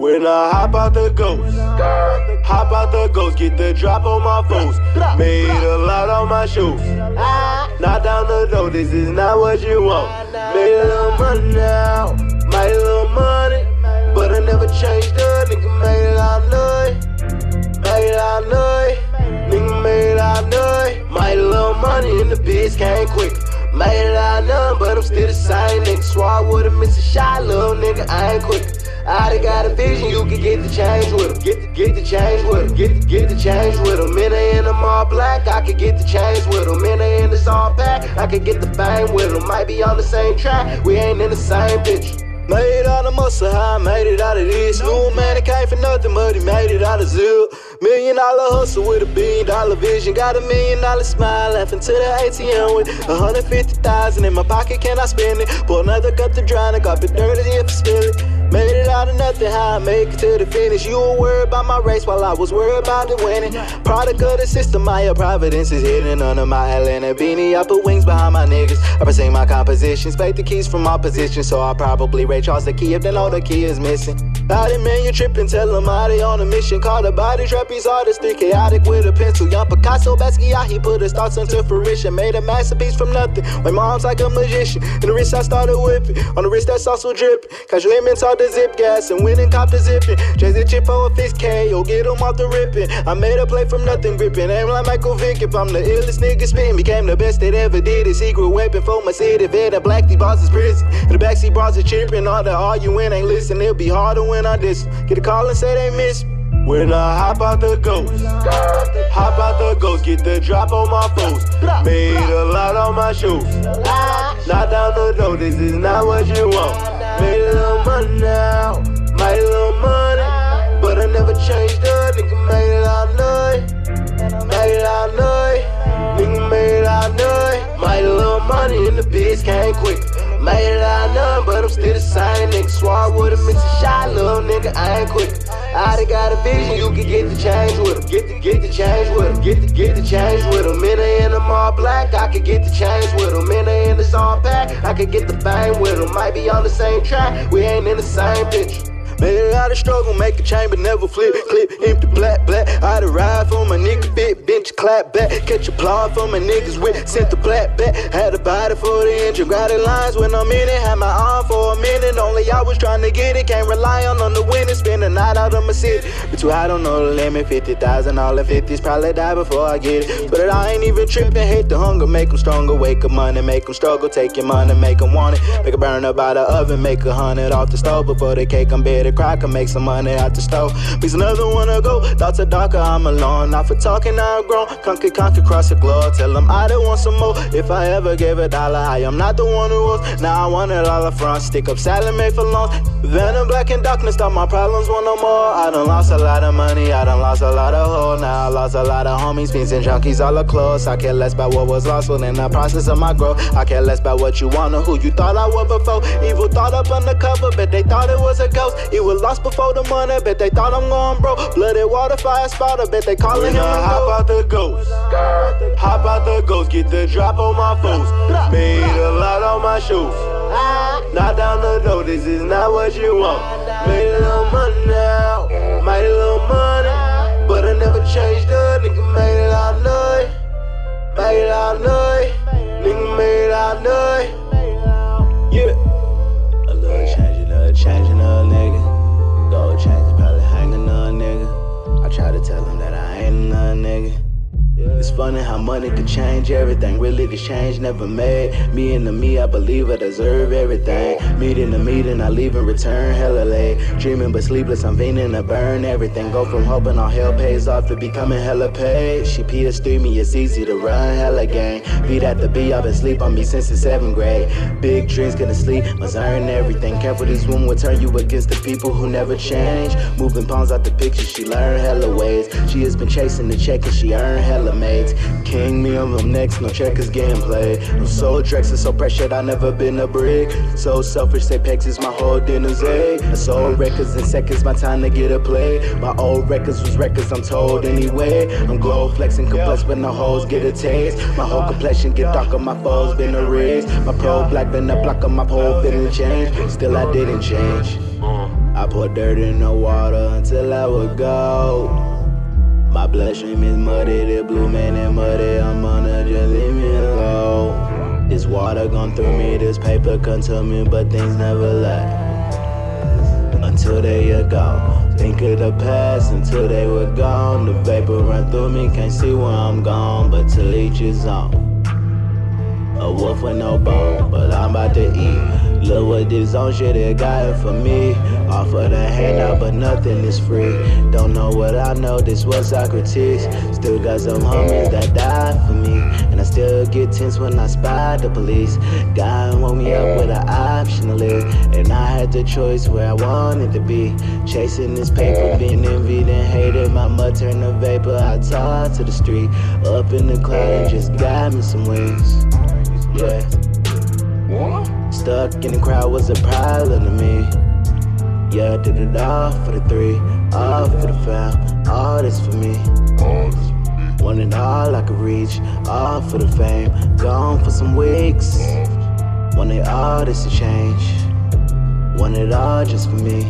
When I hop out the ghost, hop out the ghost, get the drop on my foes. Made a lot on my shoes. Knock down the door, this is not what you want. Made a little money now, made a little money. But I never changed up, nigga made it out noise. Made it out noise, nigga made it out noise. Made a little money and the bitch came quick. Made it out none, but I'm still the same nigga. Swore I would've missed a shot, little nigga, I ain't quick. I done got a vision, you can get the change with them. Get the, get the change with them. Get the, get the change with them. Men in them all black, I could get the change with. Men are in this all pack, I could get the fame with them. Might be on the same track, we ain't in the same picture. Made out of muscle, how I made it out of this. New man, it came for nothing, but he made it out of zero. Million dollar hustle with a billion dollar vision. Got a million dollar smile, laughing to the ATM with a hundred fifty thousand in my pocket. Can I spend it? Pour another cup to drown it, got it dirty if I spill it. Made it out of nothing, how I make it to the finish. You were worried about my race while I was worried about the winning. Product of the system, my providence is hidden under my Atlanta beanie. I put wings behind my niggas. I present my compositions, fake the keys from my position. So I probably Ray Charles the key if they know the key is missing. Out man, you tripping, tell them how they on a mission. Call the body trapeze artistry, chaotic with a pencil. Picasso, Basquiat, he put his thoughts into fruition. Made a masterpiece from nothing. My mom's like a magician. In the wrist, I started whipping. On the wrist, that's also dripping. Casual aimants all the zip gas and and copped the zipping. Jay-Z chip for a fixed K, yo, get him off the ripping. I made a play from nothing, gripping. Aim like Michael Vick. If I'm the illest nigga spitting, became the best that ever did it. Secret weapon for my city, vet. A black, the boss is prison. The backseat bars are chirping. All the arguing ain't listen. It'll be harder when I diss. Get a call and say they miss me. When I hop out the ghost, out get the drop on my foes. Made a lot on my shoes. Knock down the door, this is not what you want. Made a little money now, made a little money. But I never changed up, nigga made it out noise. Made it out noise, nigga made it out noise. Made a little money and the bitch came quick. Made it out none, but I'm still the same nigga. Would've missed a shot, little nigga, I ain't quick. I done got a vision, you can get the change with them. Get the, get the change with them. Get the, get the change with them. Men are in them all black, I could get the change with them. Men are in this all pack, I could get the fame with them. Might be on the same track, we ain't in the same picture. Made it out of struggle, make a chain but never flip, clip, empty, black, black. I had to ride clap back. Catch applaud for my niggas with, sent the black back. Had a body for the engine, lines when I'm in it. Had my arm for a minute, only I was trying to get it. Can't rely on on the winning, spend the night out of my city. But too high, don't know the limit, 50,000, all in 50s, probably die before I get it. But I ain't even tripping, hate the hunger, make them stronger. Wake up money, make them struggle, take your money, make them want it. Make it burn up out the oven, make a hundred off the stove before the cake, I'm better cry, can make some money out the stove. Please another one to go. Thoughts are darker, I'm alone. Not for talking, I'm grown. Conquer, conquer, cross the globe. Tell them I don't want some more. If I ever gave a dollar, I am not the one who was. Now I want it all up front. Stick up salad made for loans. Venom, black and darkness, stop my problems want no more. I done lost a lot of money, I done lost a lot of hoes. Now I lost a lot of homies, fiends and junkies all are close. I care less about what was lost within the process of my growth. I care less about what you want or who you thought I was before. Evil thought up undercover, but they thought it was a ghost. It was lost before the money, bet they thought I'm going broke. Blooded water, fire spotter, bet they calling him. Hop out the ghost, hop out the ghost, get the drop on my foes. Made a lot on my shoes. Knock down the door, this is not what you want. Made a little money now, made a little money. But I never changed up, nigga made it out noise. Made it out noise, nigga made it out noise. Funny how money could change everything. Really, the change never made. Me and the me, I believe I deserve everything. Meeting the meeting, I leave and return hella late. Dreaming but sleepless, I'm fiending to burn everything. Go from hoping all hell pays off to becoming hella paid. She PS3 me, it's easy to run hella gang. Beat at the B, I've been sleep on me since the seventh grade. Big dreams, gonna sleep, must earn everything. Careful, this woman will turn you against the people who never change. Moving pawns out the picture, she learned hella ways. She has been chasing the check and she earned hella King me, I'm up next, no checkers getting played. I'm so Drex and so pressured, I never been a brick. So selfish, say pegs is my whole dinner's egg. I sold records in seconds, my time to get a play. My old records was records, I'm told anyway. I'm glow flexing complex, but the hoes get a taste. My whole complexion get darker, my foes been erased. My pro black been a block on my pole, didn't change. Still, I didn't change. Uh. I pour dirt in the water until I would go. My bloodstream is muddy, the blue man is muddy. I'm gonna just leave me alone. This water gone through me, this paper contour me, but things never last until they are gone. Think of the past until they were gone. The vapor run through me, can't see where I'm gone, but till each is on. A wolf with no bone, but I'm about to eat. Look what this on shit it got for me. Offer the handout, but nothing is free. Don't know what I know, this was Socrates. Still got some homies that died for me. And I still get tense when I spy the police. God woke me up with an option to live. And I had the choice where I wanted to be. Chasing this paper, being envied and hated. My mud turned to vapor, I talked to the street. Up in the cloud and just got me some wings. Yeah. Stuck in the crowd was a problem to me. Yeah, I did it all for the three, all for the fam, all this for me. Want it all I could reach, all for the fame, gone for some weeks. Want it all this to change, want it all just for me.